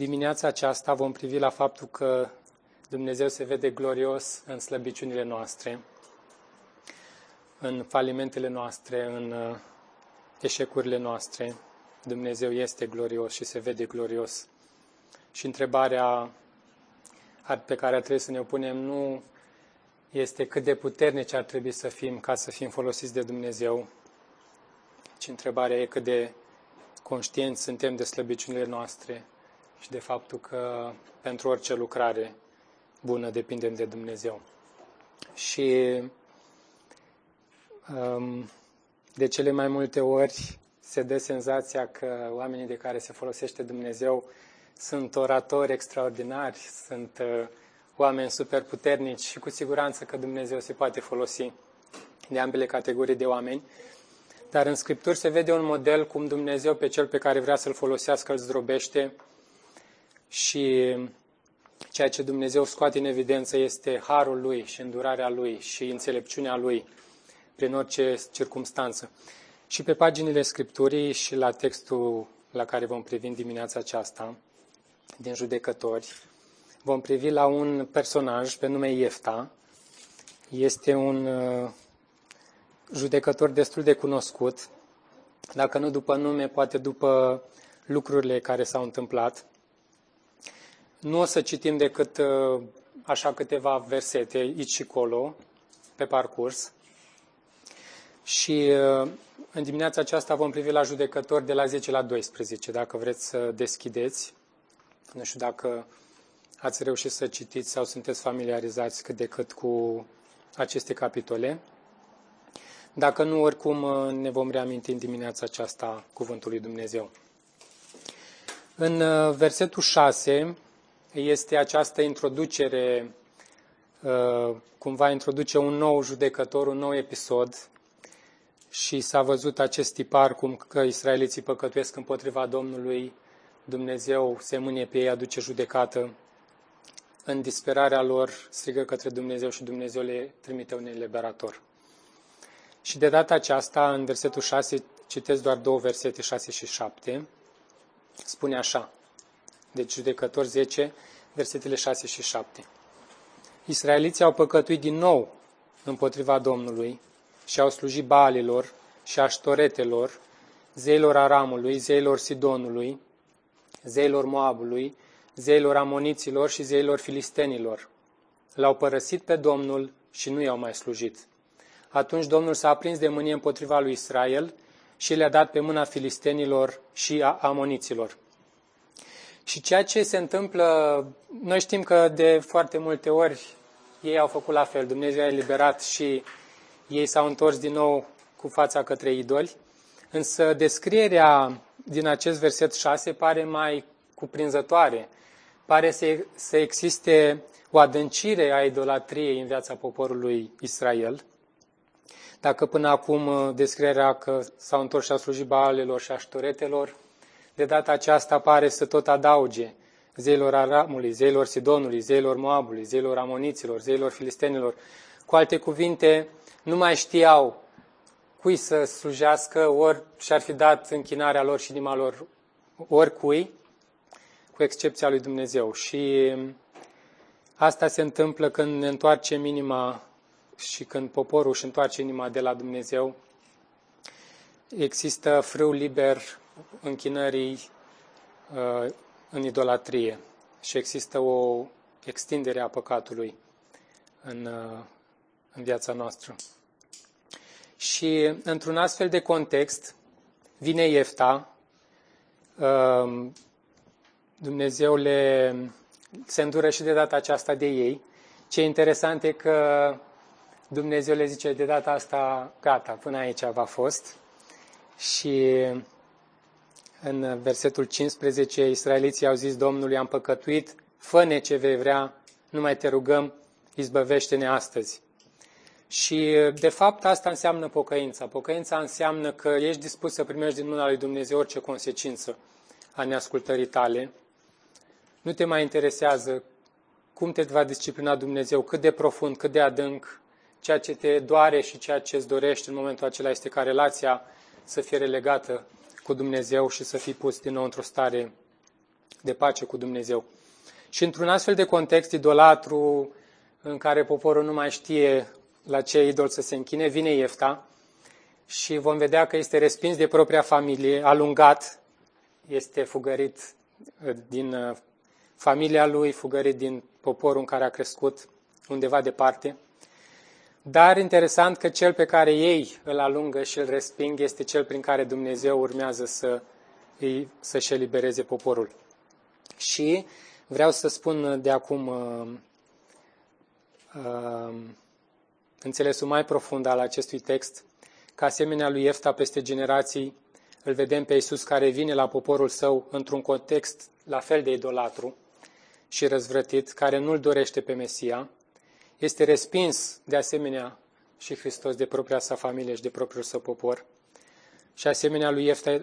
Dimineața aceasta vom privi la faptul că Dumnezeu se vede glorios în slăbiciunile noastre, în falimentele noastre, în uh, eșecurile noastre. Dumnezeu este glorios și se vede glorios. Și întrebarea pe care trebuie să ne punem nu este cât de puternici ar trebui să fim ca să fim folosiți de Dumnezeu, ci întrebarea e cât de conștienți suntem de slăbiciunile noastre și de faptul că pentru orice lucrare bună depindem de Dumnezeu. Și um, de cele mai multe ori se dă senzația că oamenii de care se folosește Dumnezeu sunt oratori extraordinari, sunt uh, oameni super puternici și cu siguranță că Dumnezeu se poate folosi de ambele categorii de oameni. Dar în Scripturi se vede un model cum Dumnezeu pe cel pe care vrea să-l folosească îl zdrobește și ceea ce Dumnezeu scoate în evidență este harul lui și îndurarea lui și înțelepciunea lui prin orice circumstanță. Și pe paginile Scripturii și la textul la care vom privi în dimineața aceasta, din judecători, vom privi la un personaj pe nume Iefta. Este un uh, judecător destul de cunoscut, dacă nu după nume, poate după lucrurile care s-au întâmplat. Nu o să citim decât uh, așa câteva versete aici și acolo, pe parcurs. Și uh, în dimineața aceasta vom privi la judecători de la 10 la 12, dacă vreți să deschideți. Nu știu dacă ați reușit să citiți sau sunteți familiarizați cât de cât cu aceste capitole. Dacă nu, oricum uh, ne vom reaminti în dimineața aceasta cuvântul lui Dumnezeu. În versetul 6 este această introducere, uh, cumva introduce un nou judecător, un nou episod și s-a văzut acest tipar cum că israeliții păcătuiesc împotriva Domnului, Dumnezeu se mânie pe ei, aduce judecată. În disperarea lor strigă către Dumnezeu și Dumnezeu le trimite un eliberator. Și de data aceasta, în versetul 6, citesc doar două versete, 6 și 7, spune așa. Deci judecători 10, versetele 6 și 7. Israeliții au păcătuit din nou împotriva Domnului și au slujit Baalilor și aștoretelor, zeilor Aramului, zeilor Sidonului, zeilor Moabului, zeilor Amoniților și zeilor Filistenilor. L-au părăsit pe Domnul și nu i-au mai slujit. Atunci Domnul s-a aprins de mânie împotriva lui Israel și le-a dat pe mâna filistenilor și a amoniților. Și ceea ce se întâmplă, noi știm că de foarte multe ori ei au făcut la fel. Dumnezeu a eliberat și ei s-au întors din nou cu fața către idoli. Însă descrierea din acest verset 6 pare mai cuprinzătoare. Pare să, să existe o adâncire a idolatriei în viața poporului Israel. Dacă până acum descrierea că s-au întors și au slujit Baalelor și aștoretelor, de data aceasta pare să tot adauge zeilor Aramului, zeilor Sidonului, zeilor Moabului, zeilor Amoniților, zeilor Filistenilor. Cu alte cuvinte, nu mai știau cui să slujească, ori și-ar fi dat închinarea lor și inima lor oricui, cu excepția lui Dumnezeu. Și asta se întâmplă când ne întoarcem inima și când poporul își întoarce inima de la Dumnezeu. Există frâu liber închinării uh, în idolatrie și există o extindere a păcatului în, uh, în viața noastră. Și într-un astfel de context vine Iefta, uh, Dumnezeu le, se îndură și de data aceasta de ei. Ce interesant e că Dumnezeu le zice de data asta, gata, până aici v-a fost. Și în versetul 15, israeliții au zis Domnului, am păcătuit, fă-ne ce vei vrea, nu mai te rugăm, izbăvește-ne astăzi. Și, de fapt, asta înseamnă pocăința. Pocăința înseamnă că ești dispus să primești din mâna lui Dumnezeu orice consecință a neascultării tale. Nu te mai interesează cum te va disciplina Dumnezeu, cât de profund, cât de adânc, ceea ce te doare și ceea ce îți dorești în momentul acela este ca relația să fie relegată cu Dumnezeu și să fii pus din nou într-o stare de pace cu Dumnezeu. Și într-un astfel de context idolatru, în care poporul nu mai știe la ce idol să se închine, vine Iefta și vom vedea că este respins de propria familie, alungat, este fugărit uh, din uh, familia lui, fugărit din poporul în care a crescut undeva departe. Dar interesant că cel pe care ei îl alungă și îl resping este cel prin care Dumnezeu urmează să îi, să-și elibereze poporul. Și vreau să spun de acum uh, uh, înțelesul mai profund al acestui text, că asemenea lui Efta peste generații, îl vedem pe Iisus care vine la poporul său într-un context la fel de idolatru și răzvrătit, care nu-l dorește pe Mesia, este respins de asemenea și Hristos de propria sa familie și de propriul său popor. Și asemenea lui Iefta,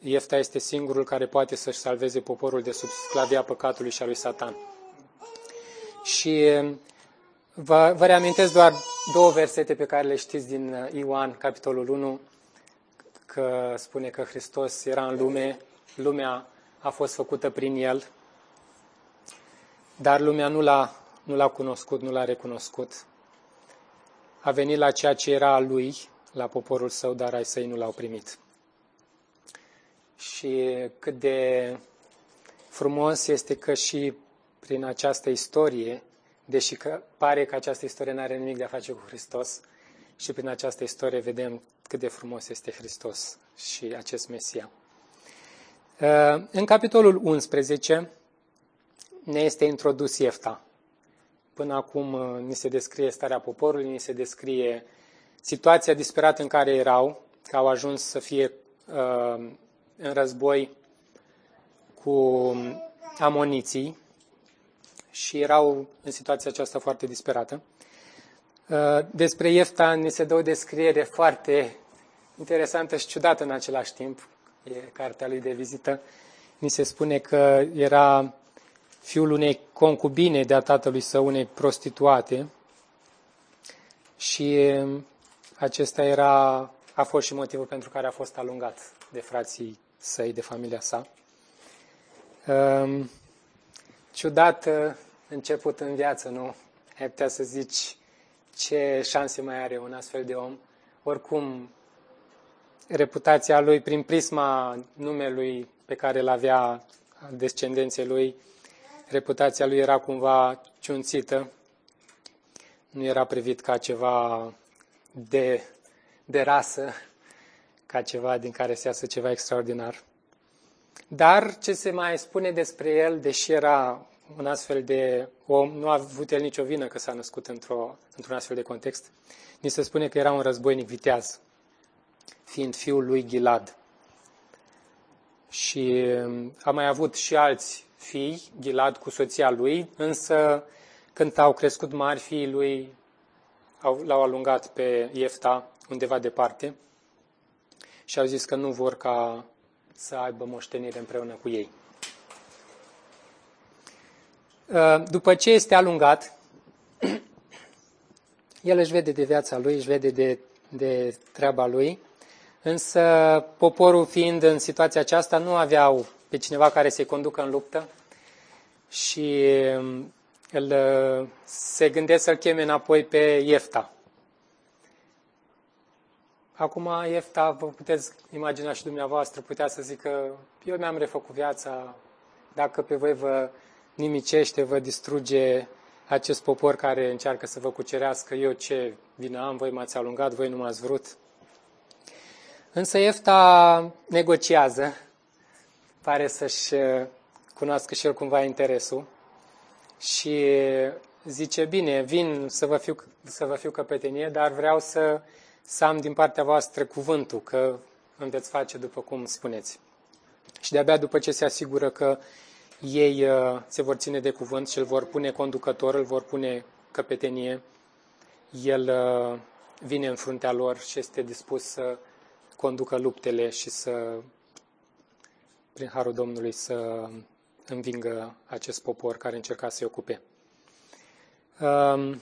Iefta este singurul care poate să-și salveze poporul de sub sclavia păcatului și a lui Satan. Și vă, vă reamintesc doar două versete pe care le știți din Ioan, capitolul 1, că spune că Hristos era în lume, lumea a fost făcută prin El, dar lumea nu l-a, nu l-a cunoscut, nu l-a recunoscut. A venit la ceea ce era a lui, la poporul său, dar ai săi nu l-au primit. Și cât de frumos este că și prin această istorie, deși că pare că această istorie nu are nimic de a face cu Hristos, și prin această istorie vedem cât de frumos este Hristos și acest Mesia. În capitolul 11, ne este introdus Iefta. Până acum uh, ni se descrie starea poporului, ni se descrie situația disperată în care erau, că au ajuns să fie uh, în război cu amoniții și erau în situația aceasta foarte disperată. Uh, despre Iefta ni se dă o descriere foarte interesantă și ciudată în același timp. E cartea lui de vizită. Ni se spune că era fiul unei concubine de-a tatălui său, unei prostituate. Și um, acesta era, a fost și motivul pentru care a fost alungat de frații săi, de familia sa. Um, ciudat uh, început în viață, nu? Ai putea să zici ce șanse mai are un astfel de om. Oricum, reputația lui, prin prisma numelui pe care îl avea descendenței lui, reputația lui era cumva ciunțită, nu era privit ca ceva de, de rasă, ca ceva din care se iasă ceva extraordinar. Dar ce se mai spune despre el, deși era un astfel de om, nu a avut el nicio vină că s-a născut într-o, într-un astfel de context, ni se spune că era un războinic viteaz, fiind fiul lui Gilad. Și a mai avut și alți fii, Gilad cu soția lui, însă când au crescut mari, fiii lui l-au alungat pe Iefta undeva departe și au zis că nu vor ca să aibă moștenire împreună cu ei. Uh, după ce este alungat, el își vede de viața lui, își vede de, de treaba lui, însă poporul fiind în situația aceasta nu aveau pe cineva care să-i conducă în luptă și um, el uh, se gândesc să-l cheme înapoi pe Iefta. Acum Iefta, vă puteți imagina și dumneavoastră, putea să zică, eu mi-am refăcut viața, dacă pe voi vă nimicește, vă distruge acest popor care încearcă să vă cucerească, eu ce vină am, voi m-ați alungat, voi nu m-ați vrut. Însă Iefta negociază pare să-și uh, cunoască și el cumva interesul și zice, bine, vin să vă fiu, să vă fiu căpetenie, dar vreau să, să am din partea voastră cuvântul, că îmi veți face după cum spuneți. Și de-abia după ce se asigură că ei uh, se vor ține de cuvânt și îl vor pune conducător, îl vor pune căpetenie, el uh, vine în fruntea lor și este dispus să conducă luptele și să prin harul Domnului să învingă acest popor care încerca să-i ocupe. Um,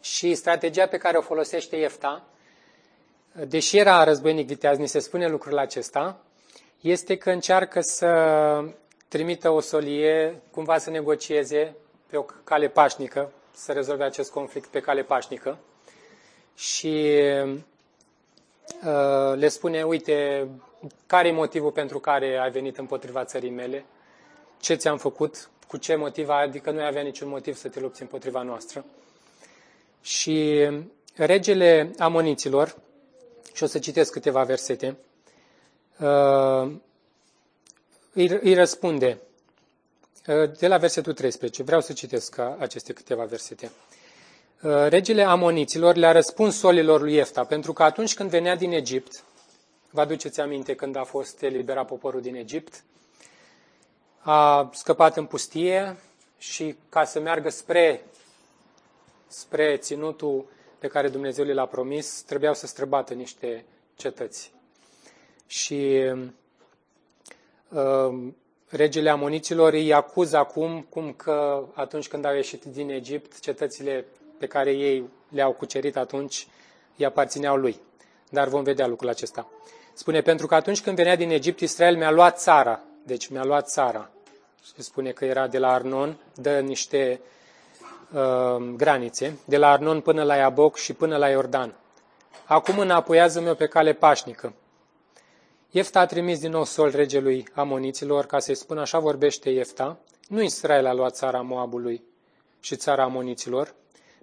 și strategia pe care o folosește Iefta deși era războinic viteaz, ni se spune lucrul acesta, este că încearcă să trimită o solie, cumva să negocieze pe o cale pașnică, să rezolve acest conflict pe cale pașnică și uh, le spune, uite, care e motivul pentru care ai venit împotriva țării mele, ce ți-am făcut, cu ce motiv, adică nu avea niciun motiv să te lupți împotriva noastră. Și regele amoniților, și o să citesc câteva versete, uh, îi răspunde, uh, de la versetul 13, vreau să citesc aceste câteva versete. Uh, regele amoniților le-a răspuns solilor lui Efta, pentru că atunci când venea din Egipt, vă aduceți aminte când a fost eliberat poporul din Egipt, a scăpat în pustie și ca să meargă spre, spre ținutul pe care Dumnezeu le l-a promis, trebuiau să străbată niște cetăți. Și uh, regele amoniților îi acuză acum cum că atunci când au ieșit din Egipt, cetățile pe care ei le-au cucerit atunci îi aparțineau lui. Dar vom vedea lucrul acesta. Spune, pentru că atunci când venea din Egipt, Israel mi-a luat țara. Deci mi-a luat țara. Și spune că era de la Arnon, dă niște uh, granițe, de la Arnon până la Iaboc și până la Iordan. Acum înapoiază-mi pe cale pașnică. Iefta a trimis din nou sol regelui Amoniților ca să-i spună așa vorbește Iefta, nu Israel a luat țara Moabului și țara Amoniților,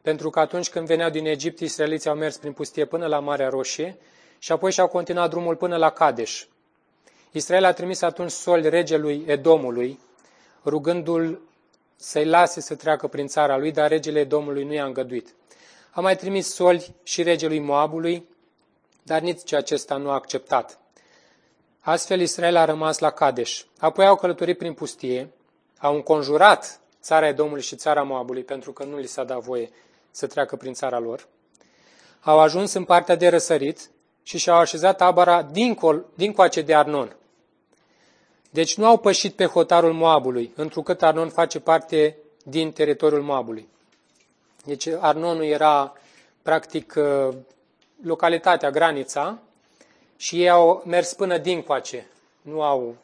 pentru că atunci când veneau din Egipt, israeliții au mers prin pustie până la Marea Roșie și apoi și-au continuat drumul până la Kadesh. Israel a trimis atunci sol regelui Edomului, rugându-l să-i lase să treacă prin țara lui, dar regele Edomului nu i-a îngăduit. A mai trimis soli și regelui Moabului, dar nici acesta nu a acceptat. Astfel Israel a rămas la Kadesh. Apoi au călătorit prin pustie, au înconjurat țara Edomului și țara Moabului, pentru că nu li s-a dat voie să treacă prin țara lor. Au ajuns în partea de răsărit și și-au așezat tabăra dincol, dincoace de Arnon. Deci nu au pășit pe hotarul Moabului, întrucât Arnon face parte din teritoriul Moabului. Deci Arnonul era practic uh, localitatea, granița, și ei au mers până dincoace. Nu au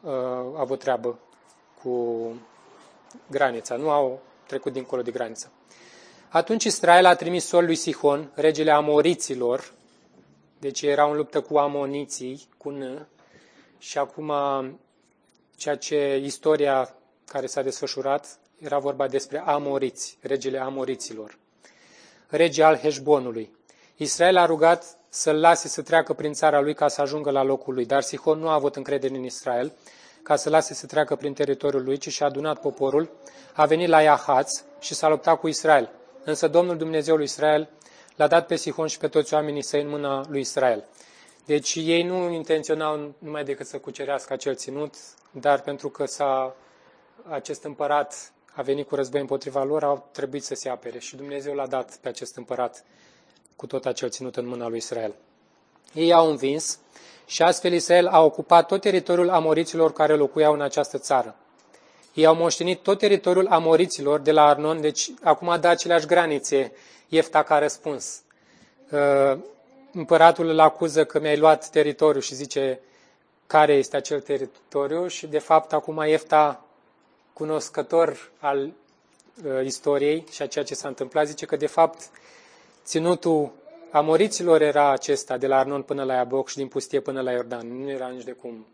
uh, avut treabă cu granița, nu au trecut dincolo de graniță. Atunci Israel a trimis sol lui Sihon, regele Amoriților, deci era în luptă cu amoniții, cu N, și acum ceea ce istoria care s-a desfășurat era vorba despre Amoriți, regele Amoriților, rege al Heșbonului. Israel a rugat să-l lase să treacă prin țara lui ca să ajungă la locul lui, dar Sihon nu a avut încredere în Israel ca să lase să treacă prin teritoriul lui, ci și-a adunat poporul, a venit la Iahaț și s-a luptat cu Israel. Însă Domnul Dumnezeul lui Israel l-a dat pe Sihon și pe toți oamenii săi în mâna lui Israel. Deci ei nu intenționau numai decât să cucerească acel ținut, dar pentru că s-a, acest împărat a venit cu război împotriva lor, au trebuit să se apere și Dumnezeu l-a dat pe acest împărat cu tot acel ținut în mâna lui Israel. Ei au învins și astfel Israel a ocupat tot teritoriul amoriților care locuiau în această țară. Ei au moștenit tot teritoriul amoriților de la Arnon, deci acum a dat aceleași granițe Iefta ca răspuns. Uh, împăratul îl acuză că mi-ai luat teritoriul și zice care este acel teritoriu și de fapt acum Iefta, cunoscător al uh, istoriei și a ceea ce s-a întâmplat, zice că de fapt ținutul amoriților era acesta, de la Arnon până la Iaboc și din pustie până la Iordan. Nu era nici de cum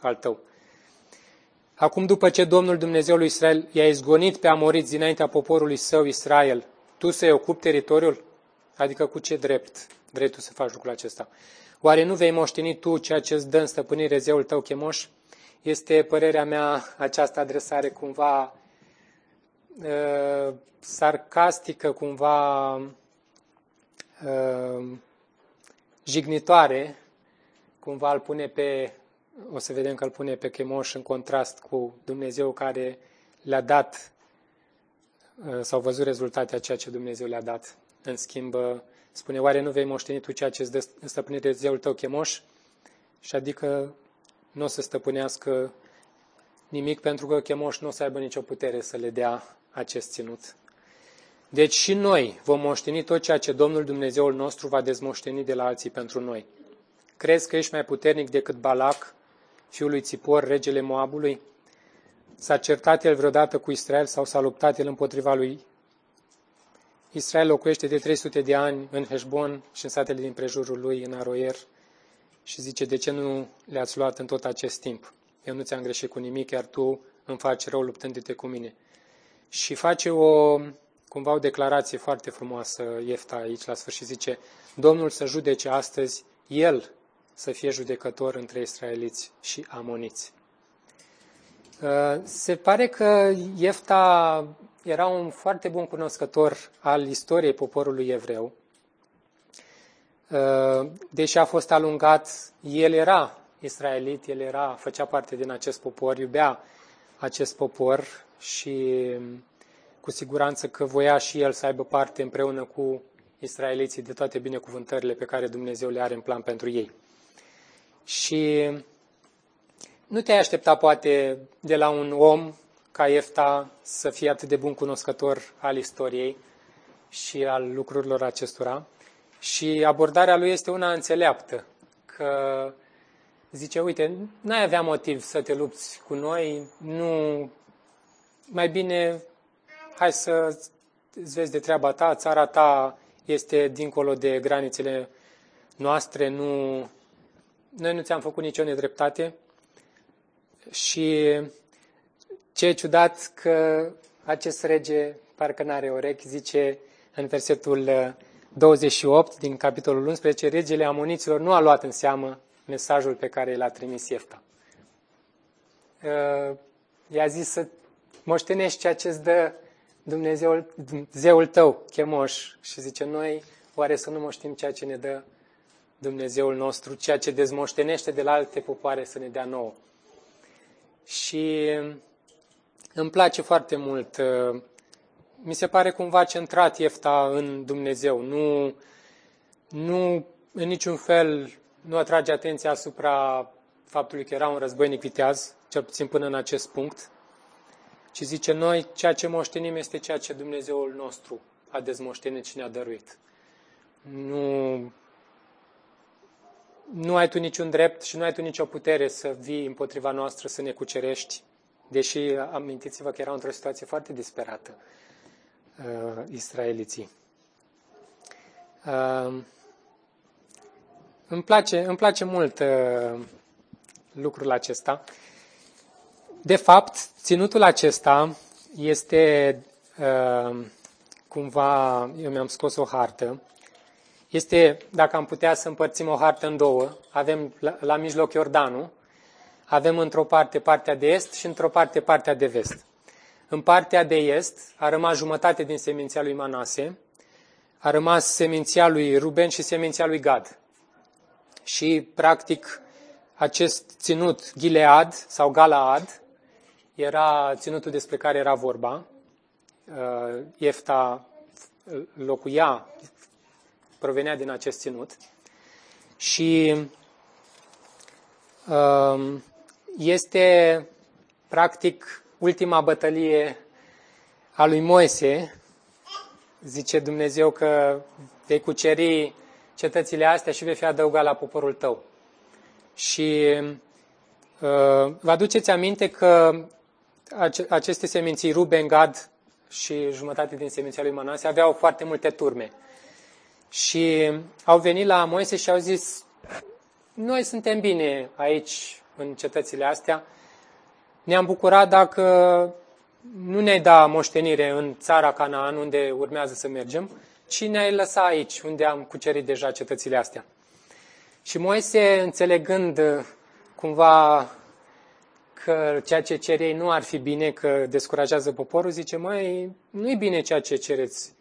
al tău. Acum, după ce Domnul Dumnezeul lui Israel i-a izgonit pe amoriți dinaintea poporului său Israel, tu să-i ocupi teritoriul? Adică cu ce drept vrei tu să faci lucrul acesta? Oare nu vei moșteni tu ceea ce îți dă în stăpânire zeul tău chemoș? Este părerea mea această adresare cumva uh, sarcastică, cumva uh, jignitoare, cumva îl pune pe, o să vedem că îl pune pe Chemoș în contrast cu Dumnezeu care le-a dat uh, sau văzut rezultatele a ceea ce Dumnezeu le-a dat. În schimb, uh, spune, oare nu vei moșteni tu ceea ce îți dă în stăpânire zeul tău Chemoș? Și adică nu o să stăpânească nimic pentru că Chemoș nu o să aibă nicio putere să le dea acest ținut. Deci și noi vom moșteni tot ceea ce Domnul Dumnezeul nostru va dezmoșteni de la alții pentru noi. Crezi că ești mai puternic decât Balac, fiul lui Țipor, regele Moabului? S-a certat el vreodată cu Israel sau s-a luptat el împotriva lui? Israel locuiește de 300 de ani în Heșbon și în satele din prejurul lui, în Aroer, și zice, de ce nu le-ați luat în tot acest timp? Eu nu ți-am greșit cu nimic, iar tu îmi faci rău luptându-te cu mine. Și face o, cumva o declarație foarte frumoasă, Iefta, aici la sfârșit, zice, Domnul să judece astăzi, El să fie judecător între israeliți și amoniți. Uh, se pare că Iefta era un foarte bun cunoscător al istoriei poporului evreu. Uh, deși a fost alungat, el era israelit, el era, făcea parte din acest popor, iubea acest popor și cu siguranță că voia și el să aibă parte împreună cu israeliții de toate binecuvântările pe care Dumnezeu le are în plan pentru ei. Și nu te-ai aștepta poate de la un om ca Efta să fie atât de bun cunoscător al istoriei și al lucrurilor acestora. Și abordarea lui este una înțeleaptă, că zice, uite, n-ai avea motiv să te lupți cu noi, nu, mai bine hai să îți vezi de treaba ta, țara ta este dincolo de granițele noastre, nu, noi nu ți-am făcut nicio nedreptate și ce e ciudat că acest rege parcă n-are orechi, zice în versetul 28 din capitolul 11, regele amoniților nu a luat în seamă mesajul pe care l-a trimis Iefta. Uh, i-a zis să moștenești ceea ce îți dă Dumnezeul, Dumnezeul tău, chemoș. Și zice, noi oare să nu moștim ceea ce ne dă Dumnezeul nostru, ceea ce dezmoștenește de la alte popoare să ne dea nouă. Și îmi place foarte mult. Uh, mi se pare cumva centrat Iefta în Dumnezeu. Nu, nu în niciun fel nu atrage atenția asupra faptului că era un războinic viteaz, cel puțin până în acest punct, ci zice noi, ceea ce moștenim este ceea ce Dumnezeul nostru a dezmoștenit și ne-a dăruit. Nu, nu ai tu niciun drept și nu ai tu nicio putere să vii împotriva noastră, să ne cucerești, deși amintiți-vă că erau într-o situație foarte disperată uh, israeliții. Uh, îmi place, îmi place mult uh, lucrul acesta. De fapt, ținutul acesta este uh, cumva, eu mi-am scos o hartă, este, dacă am putea să împărțim o hartă în două, avem la, la mijloc Iordanul, avem într-o parte partea de est și într-o parte partea de vest. În partea de est a rămas jumătate din seminția lui Manase, a rămas seminția lui Ruben și seminția lui Gad. Și, practic, acest ținut Gilead sau Galaad era ținutul despre care era vorba. Uh, Iefta locuia, provenea din acest ținut. Și um, este, practic, ultima bătălie a lui Moise. Zice Dumnezeu că vei cuceri cetățile astea și vei fi adăugat la poporul tău. Și uh, vă aduceți aminte că aceste seminții, Ruben, Gad și jumătate din seminția lui Manase, aveau foarte multe turme. Și au venit la Moise și au zis, noi suntem bine aici, în cetățile astea, ne-am bucurat dacă nu ne-ai da moștenire în țara Canaan, unde urmează să mergem, ci ne-ai lăsat aici, unde am cucerit deja cetățile astea. Și Moise, înțelegând cumva că ceea ce cer ei nu ar fi bine, că descurajează poporul, zice, măi, nu-i bine ceea ce cereți.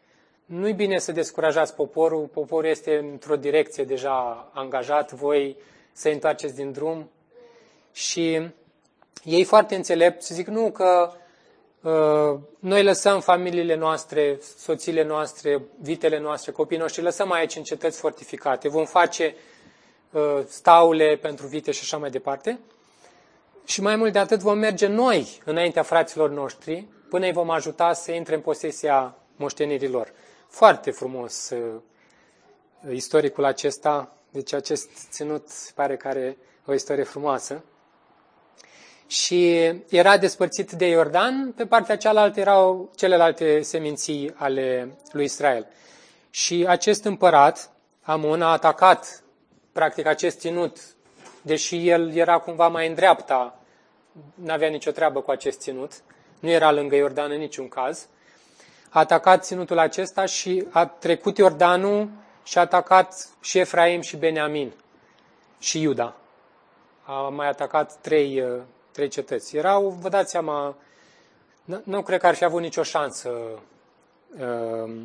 Nu-i bine să descurajați poporul, poporul este într-o direcție deja angajat, voi să întoarceți din drum. Și ei foarte înțelept zic, nu, că uh, noi lăsăm familiile noastre, soțiile noastre, vitele noastre, copiii noștri, lăsăm aici în cetăți fortificate, vom face uh, staule pentru vite și așa mai departe. Și mai mult de atât vom merge noi înaintea fraților noștri până îi vom ajuta să intre în posesia moștenirii lor. Foarte frumos uh, istoricul acesta, deci acest ținut pare că are o istorie frumoasă. Și era despărțit de Iordan, pe partea cealaltă erau celelalte seminții ale lui Israel. Și acest împărat, Amon, a atacat practic acest ținut, deși el era cumva mai în dreapta, nu avea nicio treabă cu acest ținut, nu era lângă Iordan în niciun caz, a atacat ținutul acesta și a trecut Iordanul și a atacat și Efraim și Beniamin și Iuda. A mai atacat trei, uh, trei cetăți. Erau, vă dați seama, nu cred că ar fi avut nicio șansă uh,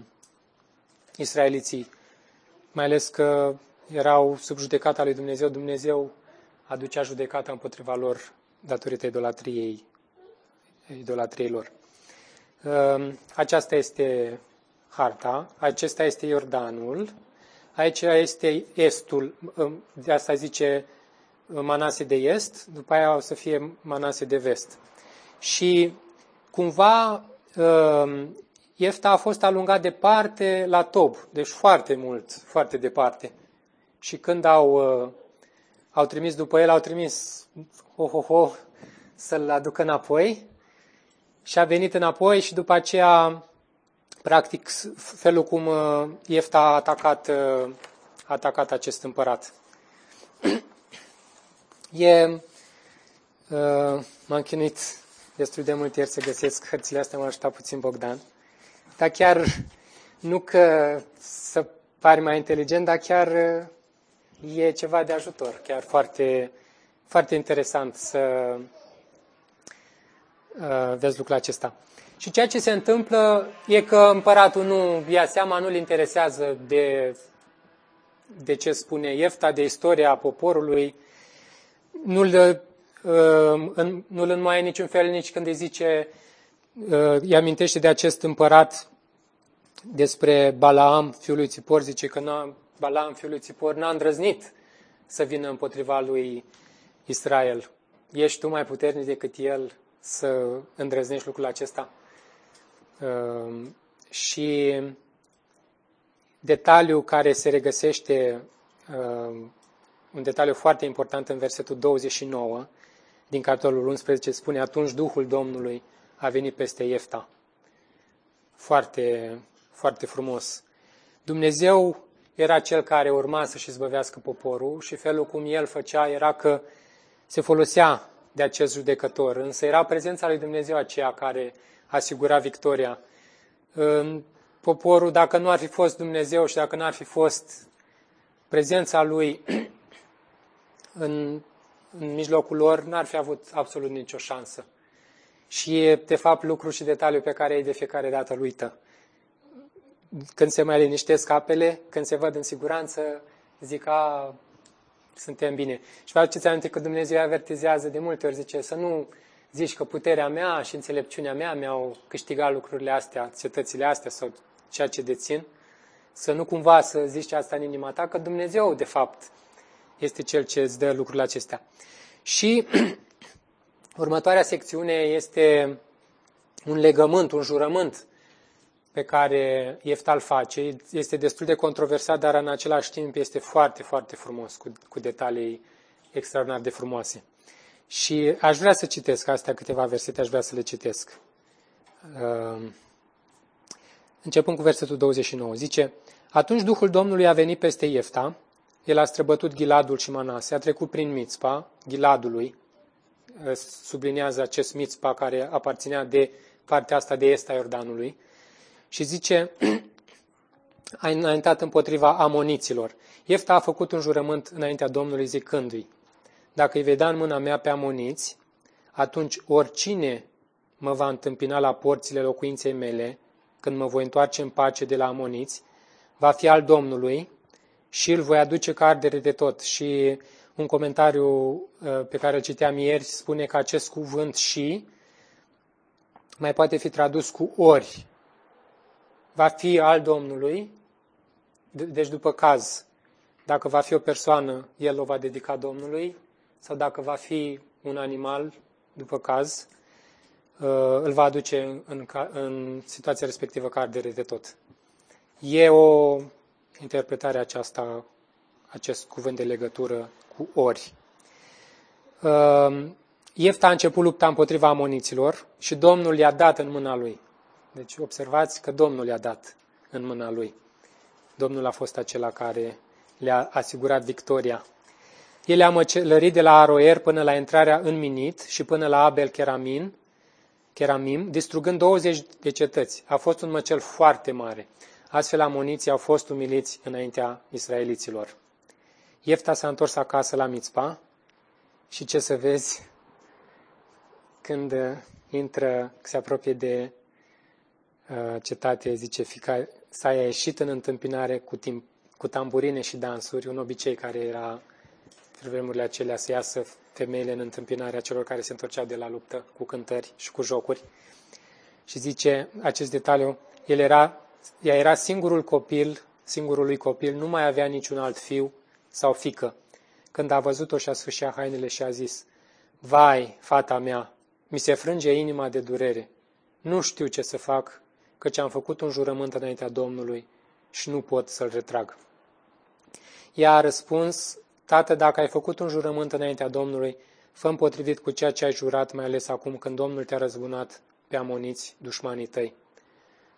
israeliții, mai ales că erau sub judecata lui Dumnezeu. Dumnezeu aducea judecata împotriva lor datorită idolatriei, idolatriei lor. Ehm, aceasta este harta, acesta este Iordanul, aici este estul, ehm, de asta zice Manase de est, după aia o să fie Manase de vest. Și cumva ehm, Iefta a fost alungat departe la Tob, deci foarte mult, foarte departe. Și când au, au trimis după el, au trimis ho, ho, ho, să-l aducă înapoi și a venit înapoi și după aceea, practic, felul cum Iefta a atacat, a atacat acest împărat. E, m-am chinuit destul de mult ieri să găsesc hărțile astea, m-a ajutat puțin Bogdan. Dar chiar, nu că să pari mai inteligent, dar chiar e ceva de ajutor, chiar foarte, foarte interesant să, Uh, vezi lucrul acesta. Și ceea ce se întâmplă e că împăratul nu ia seama, nu-l interesează de, de ce spune Iefta, de istoria poporului, nu-l, uh, nu-l înmoaie niciun fel nici când îi zice, uh, îi amintește de acest împărat despre Balaam, fiul lui Țipor, zice că n-a, Balaam, fiul lui Țipor, n-a îndrăznit să vină împotriva lui Israel. Ești tu mai puternic decât el, să îndrăznești lucrul acesta. Ehm, și detaliul care se regăsește, ehm, un detaliu foarte important în versetul 29 din capitolul 11, spune atunci Duhul Domnului a venit peste Iefta. Foarte, foarte frumos. Dumnezeu era cel care urma să-și zbăvească poporul și felul cum el făcea era că se folosea de acest judecător, însă era prezența lui Dumnezeu aceea care asigura victoria. Poporul, dacă nu ar fi fost Dumnezeu și dacă nu ar fi fost prezența lui în, în mijlocul lor, n-ar fi avut absolut nicio șansă. Și e, de fapt, lucru și detaliu pe care ei de fiecare dată îl uită. Când se mai liniștesc apele, când se văd în siguranță, zic, a, suntem bine. Și vă aduceți aminte că Dumnezeu avertizează de multe ori, zice, să nu zici că puterea mea și înțelepciunea mea mi-au câștigat lucrurile astea, cetățile astea sau ceea ce dețin, să nu cumva să zici asta în inima ta, că Dumnezeu, de fapt, este Cel ce îți dă lucrurile acestea. Și următoarea secțiune este un legământ, un jurământ pe care Ieftal face. Este destul de controversat, dar în același timp este foarte, foarte frumos, cu, cu detalii extraordinar de frumoase. Și aș vrea să citesc astea câteva versete, aș vrea să le citesc. Uh, începând cu versetul 29, zice, Atunci Duhul Domnului a venit peste Iefta, el a străbătut Giladul și Manase, a trecut prin Mitzpa, Giladului, uh, sublinează acest Mitzpa care aparținea de partea asta de est a Iordanului, și zice, a înaintat împotriva amoniților. Iefta a făcut un jurământ înaintea Domnului zicându-i, dacă îi vedea în mâna mea pe amoniți, atunci oricine mă va întâmpina la porțile locuinței mele, când mă voi întoarce în pace de la amoniți, va fi al Domnului și îl voi aduce ca ardere de tot. Și un comentariu uh, pe care îl citeam ieri spune că acest cuvânt și mai poate fi tradus cu ori va fi al Domnului, deci după caz, dacă va fi o persoană, el o va dedica Domnului, sau dacă va fi un animal, după caz. îl va aduce în, în, în situația respectivă ca ardere de tot. E o interpretare aceasta, acest cuvânt de legătură cu ori. Iefta a început lupta împotriva amoniților și Domnul i-a dat în mâna lui. Deci observați că Domnul i-a dat în mâna lui. Domnul a fost acela care le-a asigurat victoria. El a măcelărit de la Aroer până la intrarea în Minit și până la Abel Keramin, Keramim, distrugând 20 de cetăți. A fost un măcel foarte mare. Astfel amoniții au fost umiliți înaintea israeliților. Iefta s-a întors acasă la Mitzpa și ce să vezi când intră, se apropie de uh, cetate, zice, fica s-a ieșit în întâmpinare cu, timp, cu tamburine și dansuri, un obicei care era în vremurile acelea să iasă femeile în întâmpinarea celor care se întorceau de la luptă cu cântări și cu jocuri. Și zice acest detaliu, el era, ea era singurul copil, singurului copil, nu mai avea niciun alt fiu sau fică. Când a văzut-o și-a sfârșit hainele și a zis, Vai, fata mea, mi se frânge inima de durere. Nu știu ce să fac, căci am făcut un jurământ înaintea Domnului și nu pot să-l retrag. Ea a răspuns, Tată, dacă ai făcut un jurământ înaintea Domnului, fă potrivit cu ceea ce ai jurat, mai ales acum când Domnul te-a răzbunat pe amoniți, dușmanii tăi.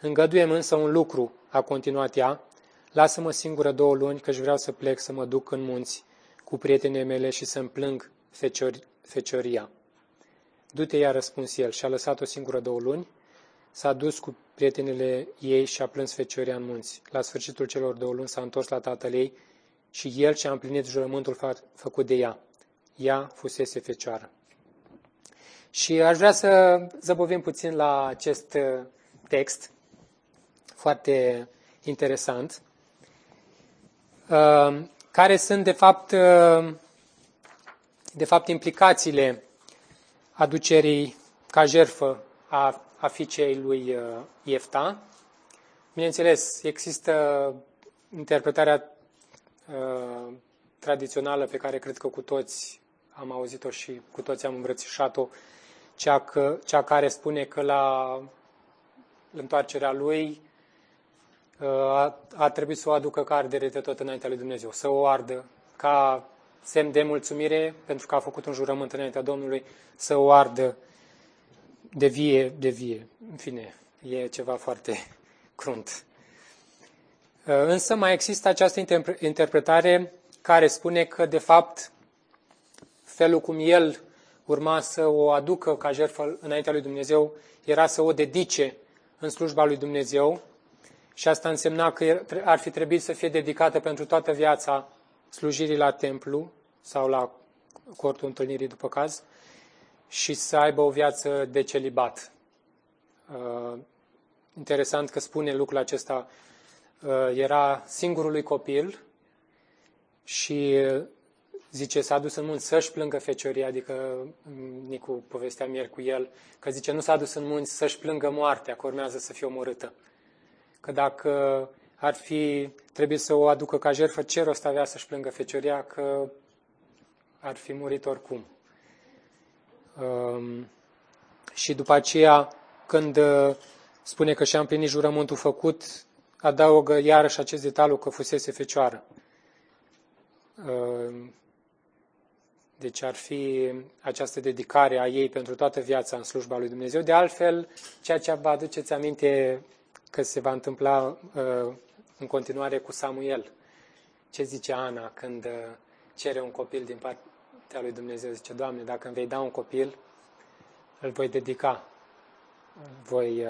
Îngăduiem însă un lucru, a continuat ea, lasă-mă singură două luni, căci vreau să plec să mă duc în munți cu prietenii mele și să-mi plâng feciori, fecioria. Du-te, i-a răspuns el și a lăsat-o singură două luni, s-a dus cu prietenele ei și a plâns fecioria în munți. La sfârșitul celor două luni s-a întors la tatăl ei și el și-a împlinit jurământul făcut de ea. Ea fusese fecioară. Și aș vrea să zăbovim puțin la acest uh, text foarte interesant, uh, care sunt de fapt, uh, de fapt implicațiile aducerii ca jerfă a, a fiicei lui Iefta. Bineînțeles, există interpretarea uh, tradițională pe care cred că cu toți am auzit-o și cu toți am îmbrățișat-o, cea, că, cea care spune că la întoarcerea lui uh, a, a trebuit să o aducă ca ardere de tot înaintea lui Dumnezeu, să o ardă ca semn de mulțumire pentru că a făcut un jurământ înaintea Domnului, să o ardă de vie, de vie. În fine, e ceva foarte crunt. Uh, însă mai există această interpretare care spune că, de fapt, felul cum el urma să o aducă ca jertfă înaintea lui Dumnezeu era să o dedice în slujba lui Dumnezeu și asta însemna că ar fi trebuit să fie dedicată pentru toată viața slujirii la templu sau la cortul întâlnirii după caz și să aibă o viață de celibat. Uh, interesant că spune lucrul acesta Uh, era singurului copil și uh, zice, s-a dus în munți să-și plângă fecioria, adică mm, Nicu povestea mieri cu el, că zice, nu s-a dus în munți să-și plângă moartea, că urmează să fie omorâtă. Că dacă ar fi trebuit să o aducă ca jertfă, ce rost avea să-și plângă fecioria, că ar fi murit oricum. Um, și după aceea, când uh, spune că și-a împlinit jurământul făcut, adaugă iarăși acest detaliu că fusese fecioară. Ehm, deci ar fi această dedicare a ei pentru toată viața în slujba lui Dumnezeu. De altfel, ceea ce vă aduceți aminte că se va întâmpla ehm, în continuare cu Samuel. Ce zice Ana când ehm, cere un copil din partea lui Dumnezeu? Zice, Doamne, dacă îmi vei da un copil, îl voi dedica. Voi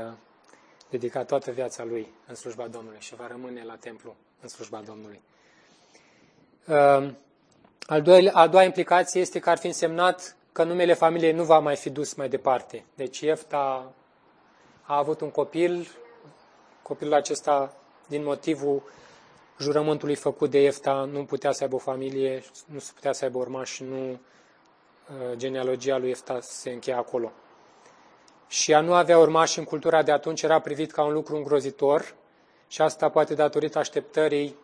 dedica toată viața lui în slujba Domnului și va rămâne la templu în slujba Domnului. Ehm, al doilea, a doua implicație este că ar fi însemnat că numele familiei nu va mai fi dus mai departe. Deci Iefta a avut un copil, copilul acesta, din motivul jurământului făcut de Iefta, nu putea să aibă o familie, nu putea să aibă urmași, nu uh, genealogia lui Iefta se încheia acolo și a nu avea urmași în cultura de atunci era privit ca un lucru îngrozitor și asta poate datorită așteptării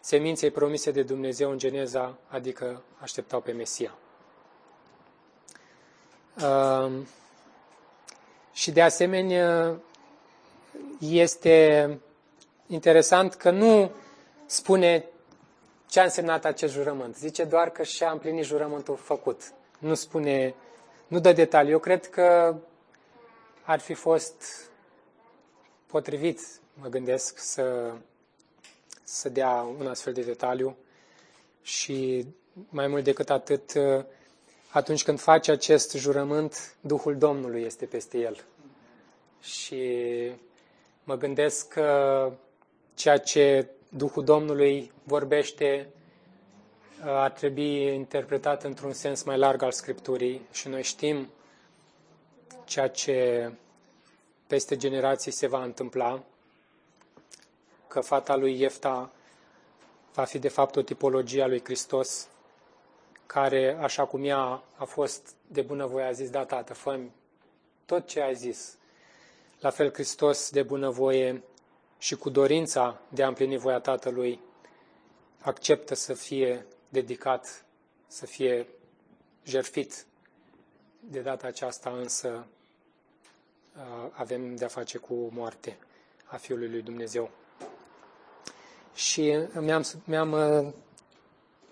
seminței promise de Dumnezeu în Geneza, adică așteptau pe Mesia. Și de asemenea, este interesant că nu spune ce a însemnat acest jurământ. Zice doar că și-a împlinit jurământul făcut. Nu spune, nu dă detalii. Eu cred că ar fi fost potrivit, mă gândesc, să, să dea un astfel de detaliu și mai mult decât atât, atunci când face acest jurământ, Duhul Domnului este peste el. Și mă gândesc că ceea ce Duhul Domnului vorbește ar trebui interpretat într-un sens mai larg al Scripturii și noi știm ceea ce peste generații se va întâmpla, că fata lui Iefta va fi de fapt o tipologie a lui Hristos, care, așa cum ea a fost de bunăvoie, a zis, da, tată, fă tot ce ai zis. La fel, Hristos, de bunăvoie și cu dorința de a împlini voia Tatălui, acceptă să fie dedicat, să fie jerfit. De data aceasta însă avem de-a face cu moarte a Fiului lui Dumnezeu. Și mi-am, mi-am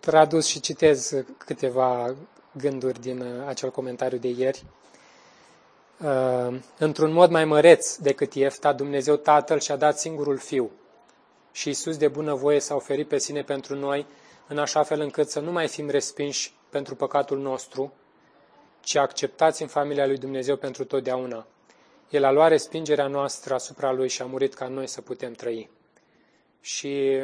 tradus și citez câteva gânduri din acel comentariu de ieri. Într-un mod mai măreț decât Iefta, Dumnezeu Tatăl și-a dat singurul Fiu. Și Iisus de bunăvoie s-a oferit pe sine pentru noi, în așa fel încât să nu mai fim respinși pentru păcatul nostru, ci acceptați în familia lui Dumnezeu pentru totdeauna. El a luat respingerea noastră asupra Lui și a murit ca noi să putem trăi. Și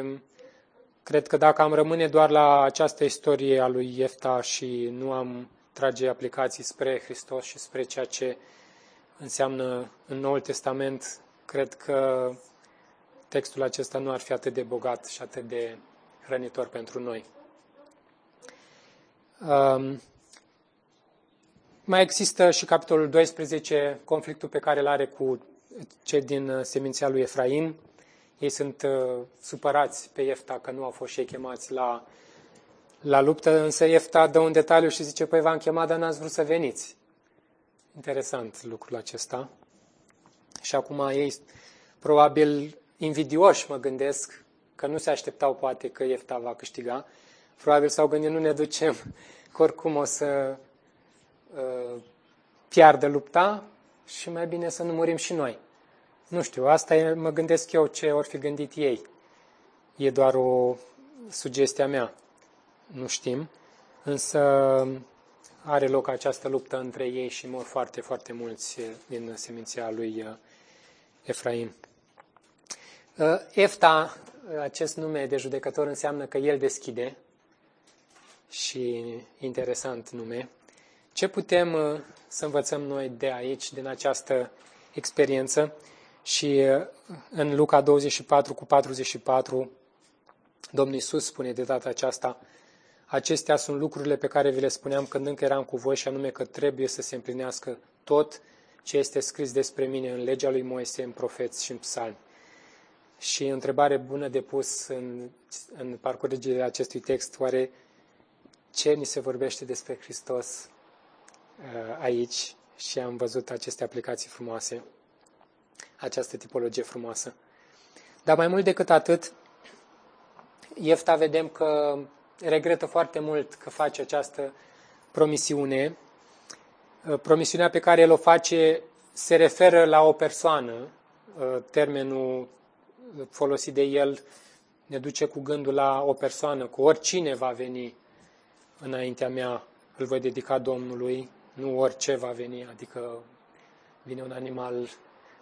cred că dacă am rămâne doar la această istorie a lui Iefta și nu am trage aplicații spre Hristos și spre ceea ce înseamnă în Noul Testament, cred că textul acesta nu ar fi atât de bogat și atât de hrănitor pentru noi. Um, mai există și capitolul 12, conflictul pe care îl are cu cei din uh, seminția lui Efraim. Ei sunt uh, supărați pe Iefta că nu au fost și ei chemați la, la luptă, însă Iefta dă un detaliu și zice, păi v-am chemat, dar n-ați vrut să veniți. Interesant lucrul acesta. Și acum ei, probabil invidioși, mă gândesc, că nu se așteptau poate că Iefta va câștiga. Probabil s-au gândit, nu ne ducem, că oricum o să uh, piardă lupta și mai bine să nu murim și noi. Nu știu, asta e, mă gândesc eu ce ori fi gândit ei. E doar o sugestie a mea. Nu știm. Însă are loc această luptă între ei și mor foarte, foarte mulți din seminția lui Efraim. Efta, acest nume de judecător înseamnă că el deschide și interesant nume. Ce putem să învățăm noi de aici, din această experiență? Și în Luca 24 cu 44, Domnul Iisus spune de data aceasta, Acestea sunt lucrurile pe care vi le spuneam când încă eram cu voi și anume că trebuie să se împlinească tot ce este scris despre mine în legea lui Moise, în profeți și în psalmi. Și întrebare bună de pus în, în parcurgerea acestui text, oare ce ni se vorbește despre Hristos uh, aici? Și am văzut aceste aplicații frumoase, această tipologie frumoasă. Dar mai mult decât atât, Iefta vedem că regretă foarte mult că face această promisiune. Uh, promisiunea pe care el o face se referă la o persoană. Uh, termenul folosit de el ne duce cu gândul la o persoană, cu oricine va veni înaintea mea, îl voi dedica Domnului, nu orice va veni, adică vine un animal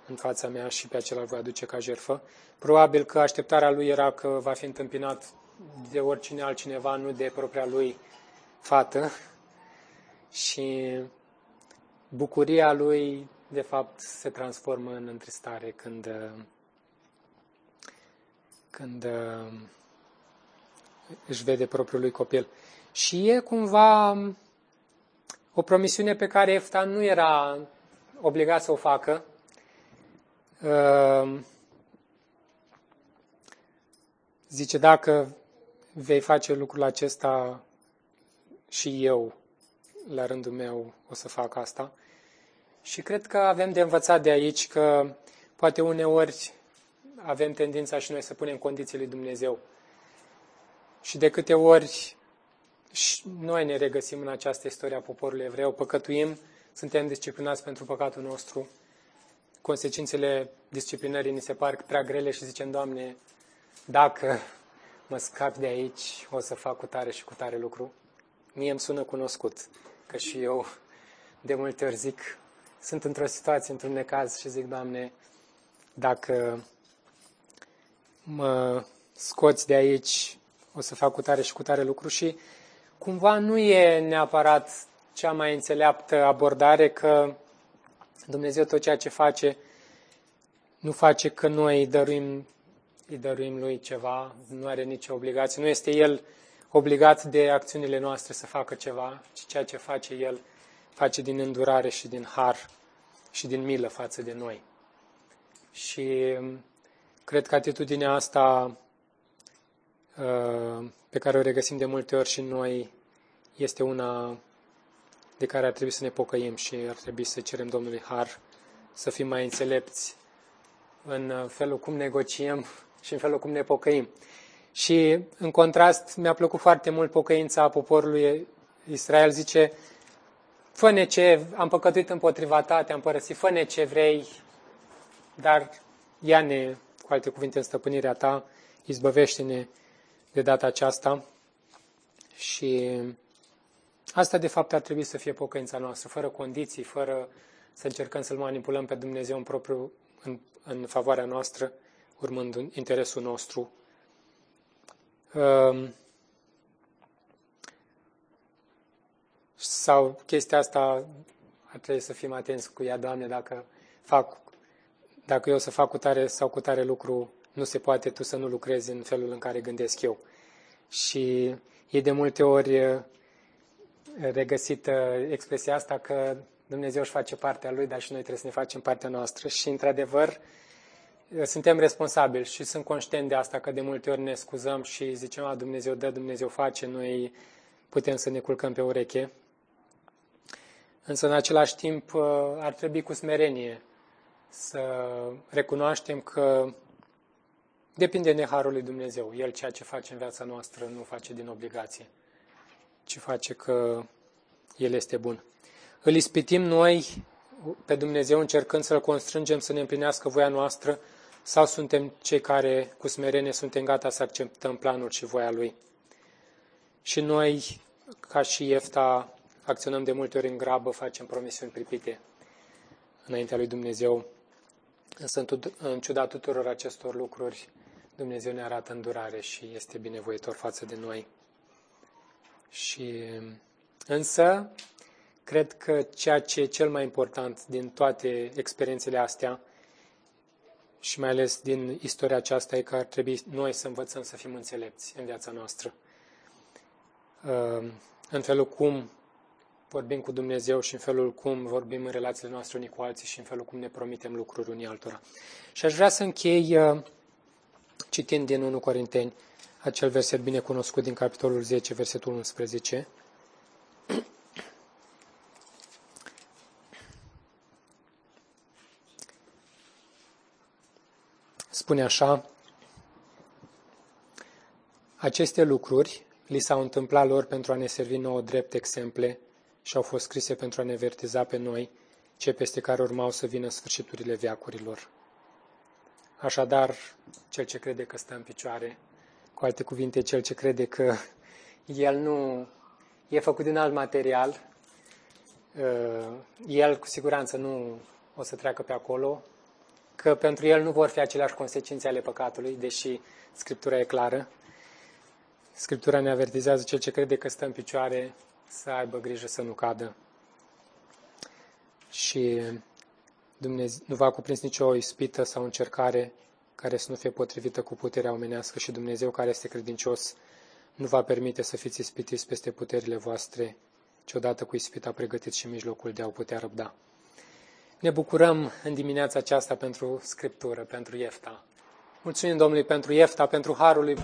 în fața mea și pe acela îl voi aduce ca jerfă. Probabil că așteptarea lui era că va fi întâmpinat de oricine altcineva, nu de propria lui fată. Și bucuria lui, de fapt, se transformă în întristare când, când își vede propriul lui copil. Și e cumva o promisiune pe care Efta nu era obligat să o facă. Zice, dacă vei face lucrul acesta și eu, la rândul meu, o să fac asta. Și cred că avem de învățat de aici că poate uneori avem tendința și noi să punem condiții lui Dumnezeu. Și de câte ori și noi ne regăsim în această istorie a poporului evreu, păcătuim, suntem disciplinați pentru păcatul nostru, consecințele disciplinării ni se par prea grele și zicem, Doamne, dacă mă scap de aici, o să fac cu tare și cu tare lucru. Mie îmi sună cunoscut, că și eu de multe ori zic, sunt într-o situație, într-un necaz și zic, Doamne, dacă mă scoți de aici, o să fac cu tare și cu tare lucru și cumva nu e neapărat cea mai înțeleaptă abordare că Dumnezeu tot ceea ce face nu face că noi îi dăruim, îi dăruim lui ceva, nu are nicio obligație, nu este El obligat de acțiunile noastre să facă ceva, ci ceea ce face El face din îndurare și din har și din milă față de noi. Și cred că atitudinea asta uh, pe care o regăsim de multe ori și noi este una de care ar trebui să ne pocăim și ar trebui să cerem Domnului Har să fim mai înțelepți în felul cum negociem și în felul cum ne pocăim. Și, în contrast, mi-a plăcut foarte mult pocăința poporului Israel. Zice, fă ce, am păcătuit împotriva ta, te-am părăsit, fă ce vrei, dar ia-ne, cu alte cuvinte, în stăpânirea ta, izbăvește-ne de data aceasta. Și asta, de fapt, ar trebui să fie pocăința noastră, fără condiții, fără să încercăm să-L manipulăm pe Dumnezeu în, propriu, în, în favoarea noastră, urmând interesul nostru. Um, sau chestia asta ar trebui să fim atenți cu ea, Doamne, dacă, fac, dacă eu să fac cu tare sau cu tare lucru, nu se poate tu să nu lucrezi în felul în care gândesc eu. Și e de multe ori regăsită expresia asta că Dumnezeu își face partea Lui, dar și noi trebuie să ne facem partea noastră. Și, într-adevăr, suntem responsabili și sunt conștient de asta, că de multe ori ne scuzăm și zicem, a, Dumnezeu dă, Dumnezeu face, noi putem să ne culcăm pe ureche. Însă, în același timp, ar trebui cu smerenie să recunoaștem că depinde de harul lui Dumnezeu. El ceea ce face în viața noastră nu face din obligație, ci face că El este bun. Îl ispitim noi pe Dumnezeu încercând să-L constrângem să ne împlinească voia noastră sau suntem cei care cu smerenie suntem gata să acceptăm planul și voia Lui. Și noi, ca și Iefta, acționăm de multe ori în grabă, facem promisiuni pripite înaintea lui Dumnezeu. Însă, în ciuda tuturor acestor lucruri, Dumnezeu ne arată îndurare și este binevoitor față de noi. Și însă, cred că ceea ce e cel mai important din toate experiențele astea, și mai ales din istoria aceasta, e că ar trebui noi să învățăm să fim înțelepți în viața noastră. În felul cum vorbim cu Dumnezeu și în felul cum vorbim în relațiile noastre unii cu alții și în felul cum ne promitem lucruri unii altora. Și aș vrea să închei citind din 1 Corinteni acel verset bine cunoscut din capitolul 10, versetul 11. Spune așa, aceste lucruri li s-au întâmplat lor pentru a ne servi nouă drept exemple și au fost scrise pentru a ne vertiza pe noi, ce peste care urmau să vină sfârșiturile veacurilor. Așadar, cel ce crede că stă în picioare, cu alte cuvinte, cel ce crede că el nu e făcut din alt material, uh, el cu siguranță nu o să treacă pe acolo, că pentru el nu vor fi aceleași consecințe ale păcatului, deși Scriptura e clară. Scriptura ne avertizează cel ce crede că stă în picioare să aibă grijă să nu cadă. Și Dumnezeu, nu va cuprins nicio ispită sau încercare care să nu fie potrivită cu puterea omenească și Dumnezeu care este credincios nu va permite să fiți ispitiți peste puterile voastre, ci odată cu ispita pregătiți și mijlocul de a o putea răbda. Ne bucurăm în dimineața aceasta pentru Scriptură, pentru Iefta. Mulțumim Domnului pentru Iefta, pentru harul lui